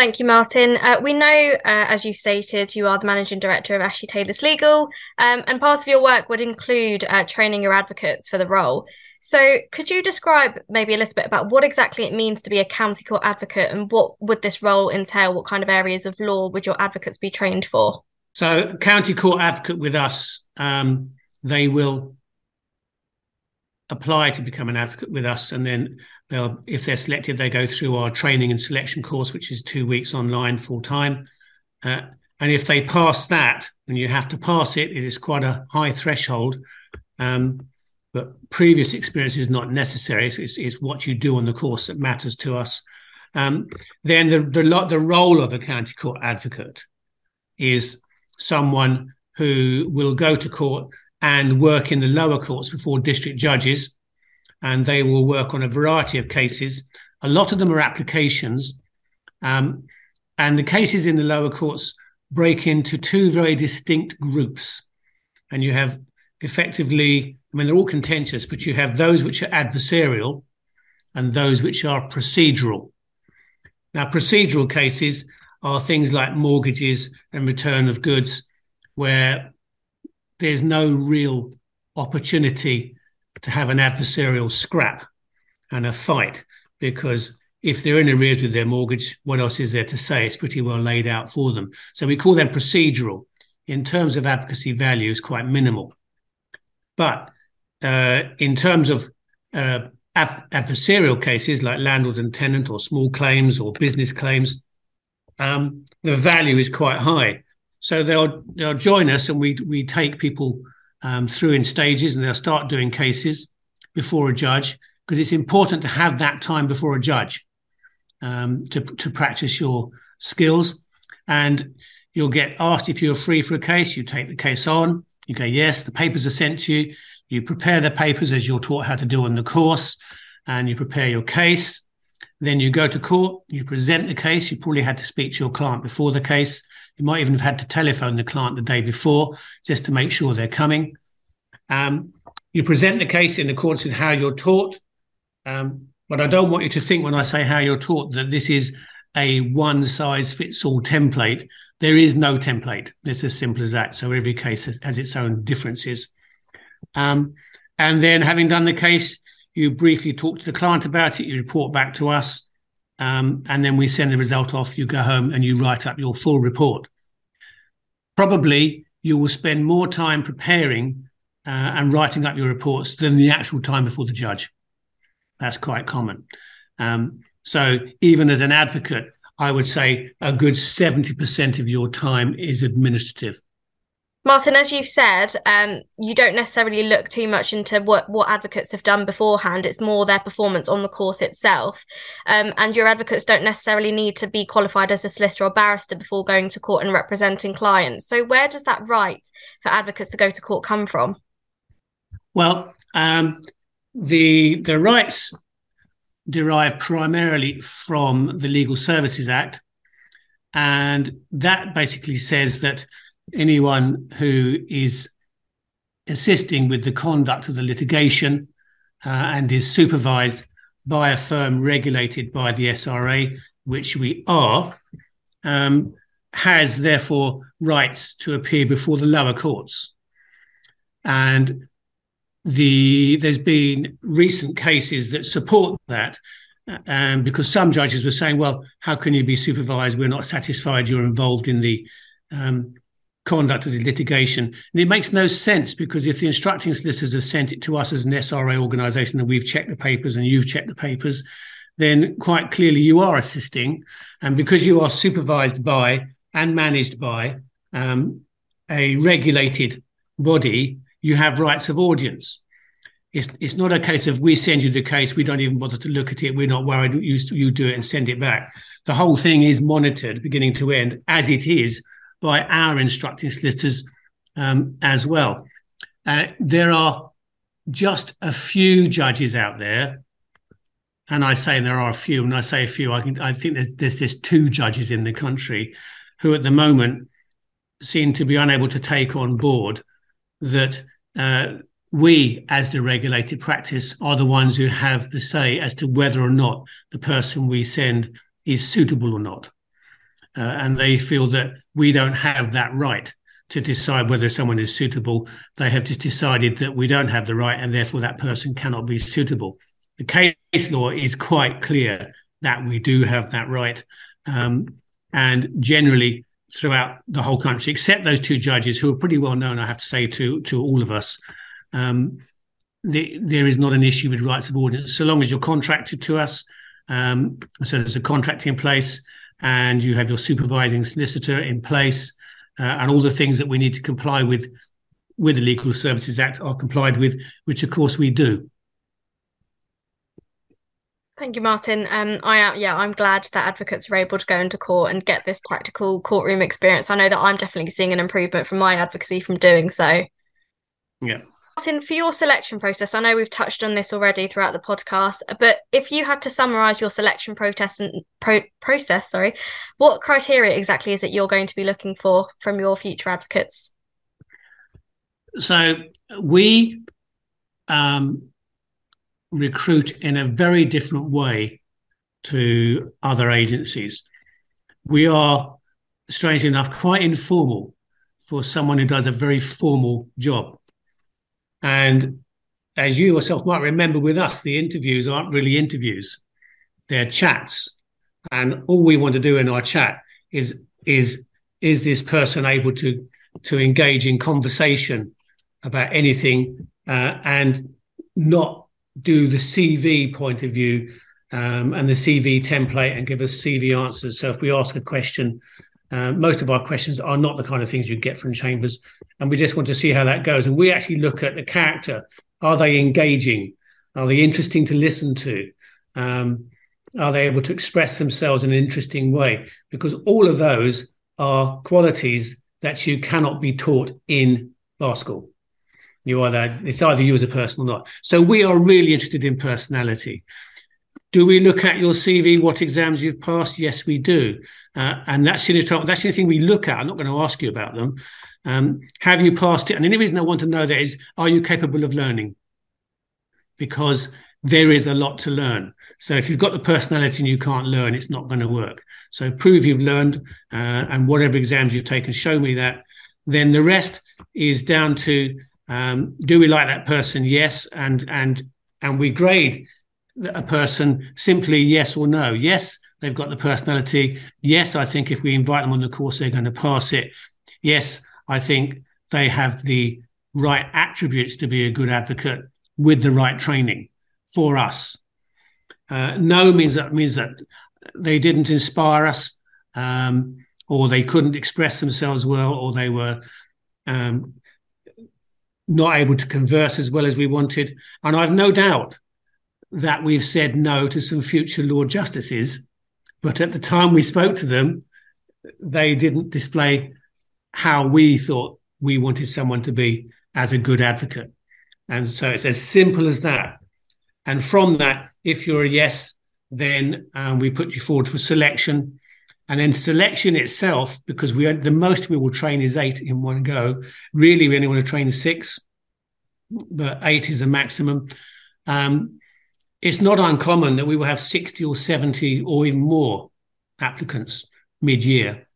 Thank you, Martyn. Uh, we know, uh, as you stated, you are the managing director of Ashley Taylors Legal, um, and part of your work would include uh, training your advocates for the role. So, could you describe maybe a little bit about what exactly it means to be a county court advocate, and what would this role entail? What kind of areas of law would your advocates be trained for? So, county court advocate with us, um, they will apply to become an advocate with us, and then they'll, if they're selected, they go through our training and selection course, which is two weeks online full time. Uh, and if they pass that, and you have to pass it, it is quite a high threshold. Um, but previous experience is not necessary. It's, it's, what you do on the course that matters to us. Um, then the, the the role of a county court advocate is someone who will go to court and work in the lower courts before district judges and they will work on a variety of cases. A lot of them are applications. Um, and the cases in the lower courts break into two very distinct groups. And you have effectively, I mean, they're all contentious, but you have those which are adversarial and those which are procedural. Now, procedural cases are things like mortgages and return of goods, where there's no real opportunity to have an adversarial scrap and a fight because if they're in arrears with their mortgage, what else is there to say? It's pretty well laid out for them. So we call them procedural. In terms of advocacy value, is quite minimal. But uh, in terms of uh, adversarial cases like landlord and tenant or small claims or business claims, um, the value is quite high. So they'll they'll join us, and we we take people um, through in stages and they'll start doing cases before a judge because it's important to have that time before a judge um, to, to practice your skills. And you'll get asked if you're free for a case. You take the case on. You go, yes, the papers are sent to you. You prepare the papers as you're taught how to do on the course and you prepare your case. Then you go to court, you present the case. You probably had to speak to your client before the case. You might even have had to telephone the client the day before just to make sure they're coming. Um, you present the case in accordance with how you're taught. Um, but I don't want you to think when I say how you're taught that this is a one size fits all template. There is no template. It's as simple as that. So every case has, has its own differences. Um, and then having done the case, you briefly talk to the client about it, you report back to us, um, and then we send the result off. You go home and you write up your full report. Probably you will spend more time preparing uh, and writing up your reports than the actual time before the judge. That's quite common. Um, so even as an advocate, I would say a good 70% of your time is administrative. Martyn, as you've said, um, you don't necessarily look too much into what, what advocates have done beforehand. It's more their performance on the course itself. Um, and your advocates don't necessarily need to be qualified as a solicitor or barrister before going to court and representing clients. So, where does that right for advocates to go to court come from? Well, um, the the rights derive primarily from the Legal Services Act, and that basically says that anyone who is assisting with the conduct of the litigation uh, and is supervised by a firm regulated by the SRA, which we are, um, has therefore rights to appear before the lower courts. And the there's been recent cases that support that. Um, because some judges were saying, well, how can you be supervised? We're not satisfied you're involved in the um, conduct of the litigation. And it makes no sense because if the instructing solicitors have sent it to us as an SRA organisation and we've checked the papers and you've checked the papers, then quite clearly you are assisting. And because you are supervised by and managed by um, a regulated body, you have rights of audience. It's, it's not a case of we send you the case, we don't even bother to look at it, we're not worried, you, you do it and send it back. The whole thing is monitored beginning to end as it is by our instructing solicitors um, as well. Uh, there are just a few judges out there, and I say there are a few, and I say a few, I, can, I think there's, there's just two judges in the country who at the moment seem to be unable to take on board that uh, we, as the regulated practice, are the ones who have the say as to whether or not the person we send is suitable or not. Uh, and they feel that we don't have that right to decide whether someone is suitable. They have just decided that we don't have the right, and therefore that person cannot be suitable. The case law is quite clear that we do have that right, um, and generally throughout the whole country, except those two judges who are pretty well known, I have to say to to all of us. Um, the, there is not an issue with rights of audience so long as you're contracted to us. Um, so there's a contract in place, and you have your supervising solicitor in place uh, and all the things that we need to comply with with the Legal Services Act are complied with, which of course we do. Thank you, Martyn. Um, I am yeah, I'm glad that advocates are able to go into court and get this practical courtroom experience. I know that I'm definitely seeing an improvement from my advocacy from doing so. Yeah. Martyn, for your selection process, I know we've touched on this already throughout the podcast, but if you had to summarize your selection protest and pro- process, sorry, what criteria exactly is it you're going to be looking for from your future advocates? So we um, recruit in a very different way to other agencies. We are, strangely enough, quite informal for someone who does a very formal job. And as you yourself might remember with us, the interviews aren't really interviews, they're chats. And all we want to do in our chat is is is this person able to to engage in conversation about anything uh, and not do the CV point of view um, and the CV template and give us CV answers. So if we ask a question, uh, most of our questions are not the kind of things you get from chambers, and we just want to see how that goes. And we actually look at the character: are they engaging? Are they interesting to listen to? Um, are they able to express themselves in an interesting way? Because all of those are qualities that you cannot be taught in bar school. You either it's either you as a person or not. So we are really interested in personality. Do we look at your CV, what exams you've passed? Yes, we do. Uh, and that's the, only, that's the only thing we look at. I'm not going to ask you about them. Um, have you passed it? And the only reason I want to know that is, are you capable of learning? Because there is a lot to learn. So if you've got the personality and you can't learn, it's not going to work. So prove you've learned uh, and whatever exams you've taken, show me that. Then the rest is down to um, do we like that person? Yes, and and and we grade a person simply yes or no. Yes, they've got the personality. Yes, I think if we invite them on the course, they're going to pass it. Yes, I think they have the right attributes to be a good advocate with the right training for us. Uh, no means that means that they didn't inspire us, um, or they couldn't express themselves well, or they were um, not able to converse as well as we wanted. And I've no doubt that we've said no to some future Lord Justices, but at the time we spoke to them, they didn't display how we thought we wanted someone to be as a good advocate. And so it's as simple as that. And from that, if you're a yes, then um, we put you forward for selection. And then selection itself, because we the most we will train is eight in one go. Really, we only want to train six, but eight is a maximum. Um, it's not uncommon that we will have 60 or 70 or even more applicants mid year.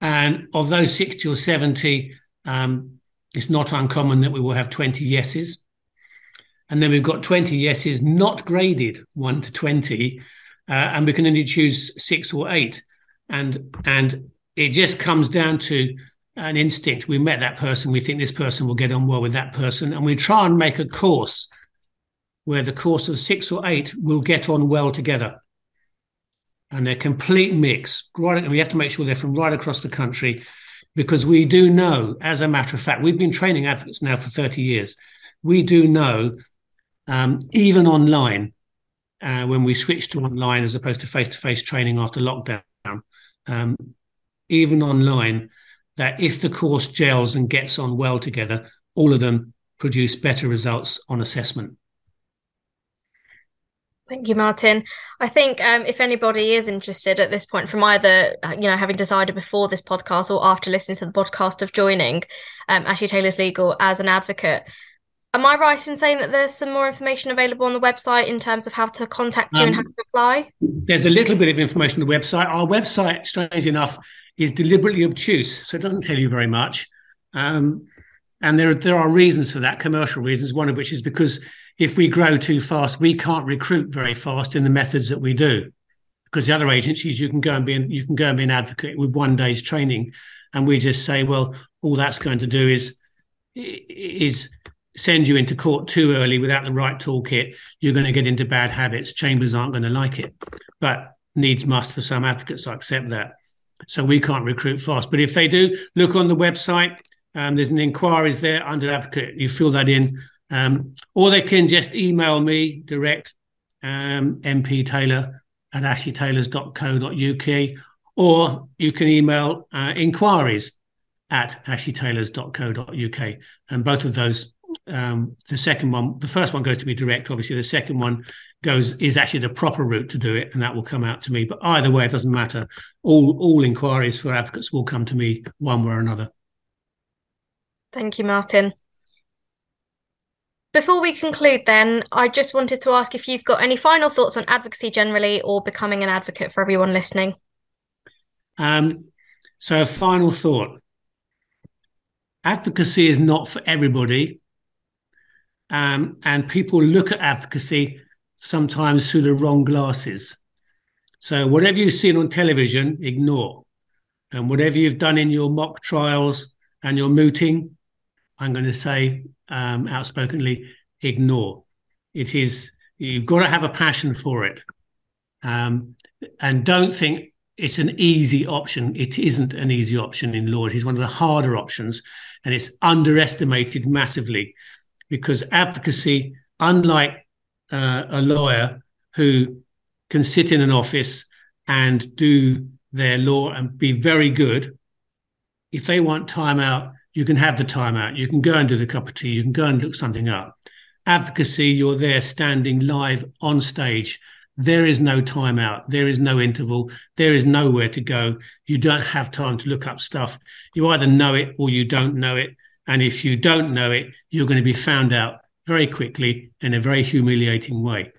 And of those 60 or 70, um, it's not uncommon that we will have 20 yeses. And then we've got 20 yeses not graded 1 to 20, uh, and we can only choose six or eight. And, and it just comes down to an instinct. We met that person, we think this person will get on well with that person, and we try and make a course where the course of six or eight will get on well together. And they're complete mix. Right, and we have to make sure they're from right across the country because we do know, as a matter of fact, we've been training advocates now for 30 years. We do know, um, even online, uh, when we switched to online as opposed to face to face training after lockdown, um, even online, that if the course gels and gets on well together, all of them produce better results on assessment. Thank you, Martyn. I think um, if anybody is interested at this point, from either uh, you know having decided before this podcast or after listening to the podcast of joining um, Ashley Taylors Legal as an advocate, Am I right in saying that there's some more information available on the website in terms of how to contact you um, and how to apply? There's a little bit of information on the website. Our website, strangely enough, is deliberately obtuse, so it doesn't tell you very much. Um, and there, there are reasons for that, commercial reasons, one of which is because if we grow too fast, we can't recruit very fast in the methods that we do. Because the other agencies, you can go and be an, you can go and be an advocate with one day's training, and we just say, well, all that's going to do is is send you into court too early without the right toolkit. You're going to get into bad habits. Chambers aren't going to like it, but needs must for some advocates. I accept that. So we can't recruit fast. But if they do, look on the website. Um, there's an inquiries there under advocate. You fill that in, um, or they can just email me direct, um, MP Taylor at ashleytaylors.co.uk, or you can email uh, inquiries at ashleytaylors.co.uk. And both of those, um, the second one, the first one goes to me direct, obviously. The second one goes is actually the proper route to do it, and that will come out to me. But either way, it doesn't matter. All all inquiries for advocates will come to me one way or another. Thank you, Martyn. Before we conclude, then, I just wanted to ask if you've got any final thoughts on advocacy generally or becoming an advocate for everyone listening. Um, so, a final thought advocacy is not for everybody. Um, and people look at advocacy sometimes through the wrong glasses. So, whatever you've seen on television, ignore. And whatever you've done in your mock trials and your mooting, I'm going to say um, outspokenly, ignore. It is, you've got to have a passion for it. Um, and don't think it's an easy option. It isn't an easy option in law. It is one of the harder options and it's underestimated massively because advocacy, unlike uh, a lawyer who can sit in an office and do their law and be very good, if they want time out, you can have the time out. You can go and do the cup of tea. You can go and look something up. Advocacy, you're there standing live on stage. There is no time out. There is no interval. There is nowhere to go. You don't have time to look up stuff. You either know it or you don't know it. And if you don't know it, you're going to be found out very quickly in a very humiliating way.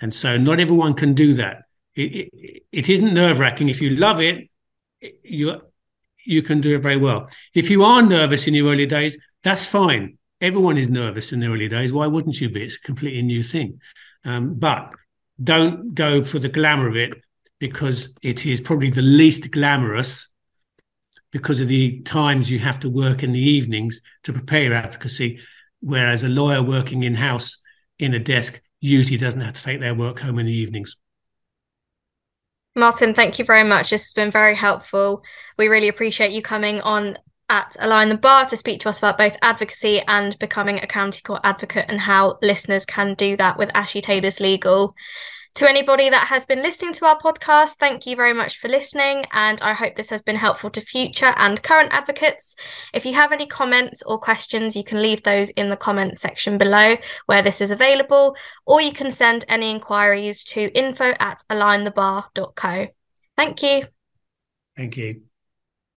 And so not everyone can do that. It, it, it isn't nerve wracking. If you love it, you, you can do it very well. If you are nervous in your early days, that's fine. Everyone is nervous in the early days. Why wouldn't you be? It's a completely new thing. Um, but don't go for the glamour of it because it is probably the least glamorous because of the times you have to work in the evenings to prepare your advocacy, whereas a lawyer working in house in a desk usually doesn't have to take their work home in the evenings. Martyn, thank you very much. This has been very helpful. We really appreciate you coming on at Align the Bar to speak to us about both advocacy and becoming a county court advocate and how listeners can do that with Ashley Taylors Legal. To anybody that has been listening to our podcast, thank you very much for listening, and I hope this has been helpful to future and current advocates. If you have any comments or questions, you can leave those in the comments section below where this is available, or you can send any inquiries to info at alignthebar.co. Thank you. Thank you.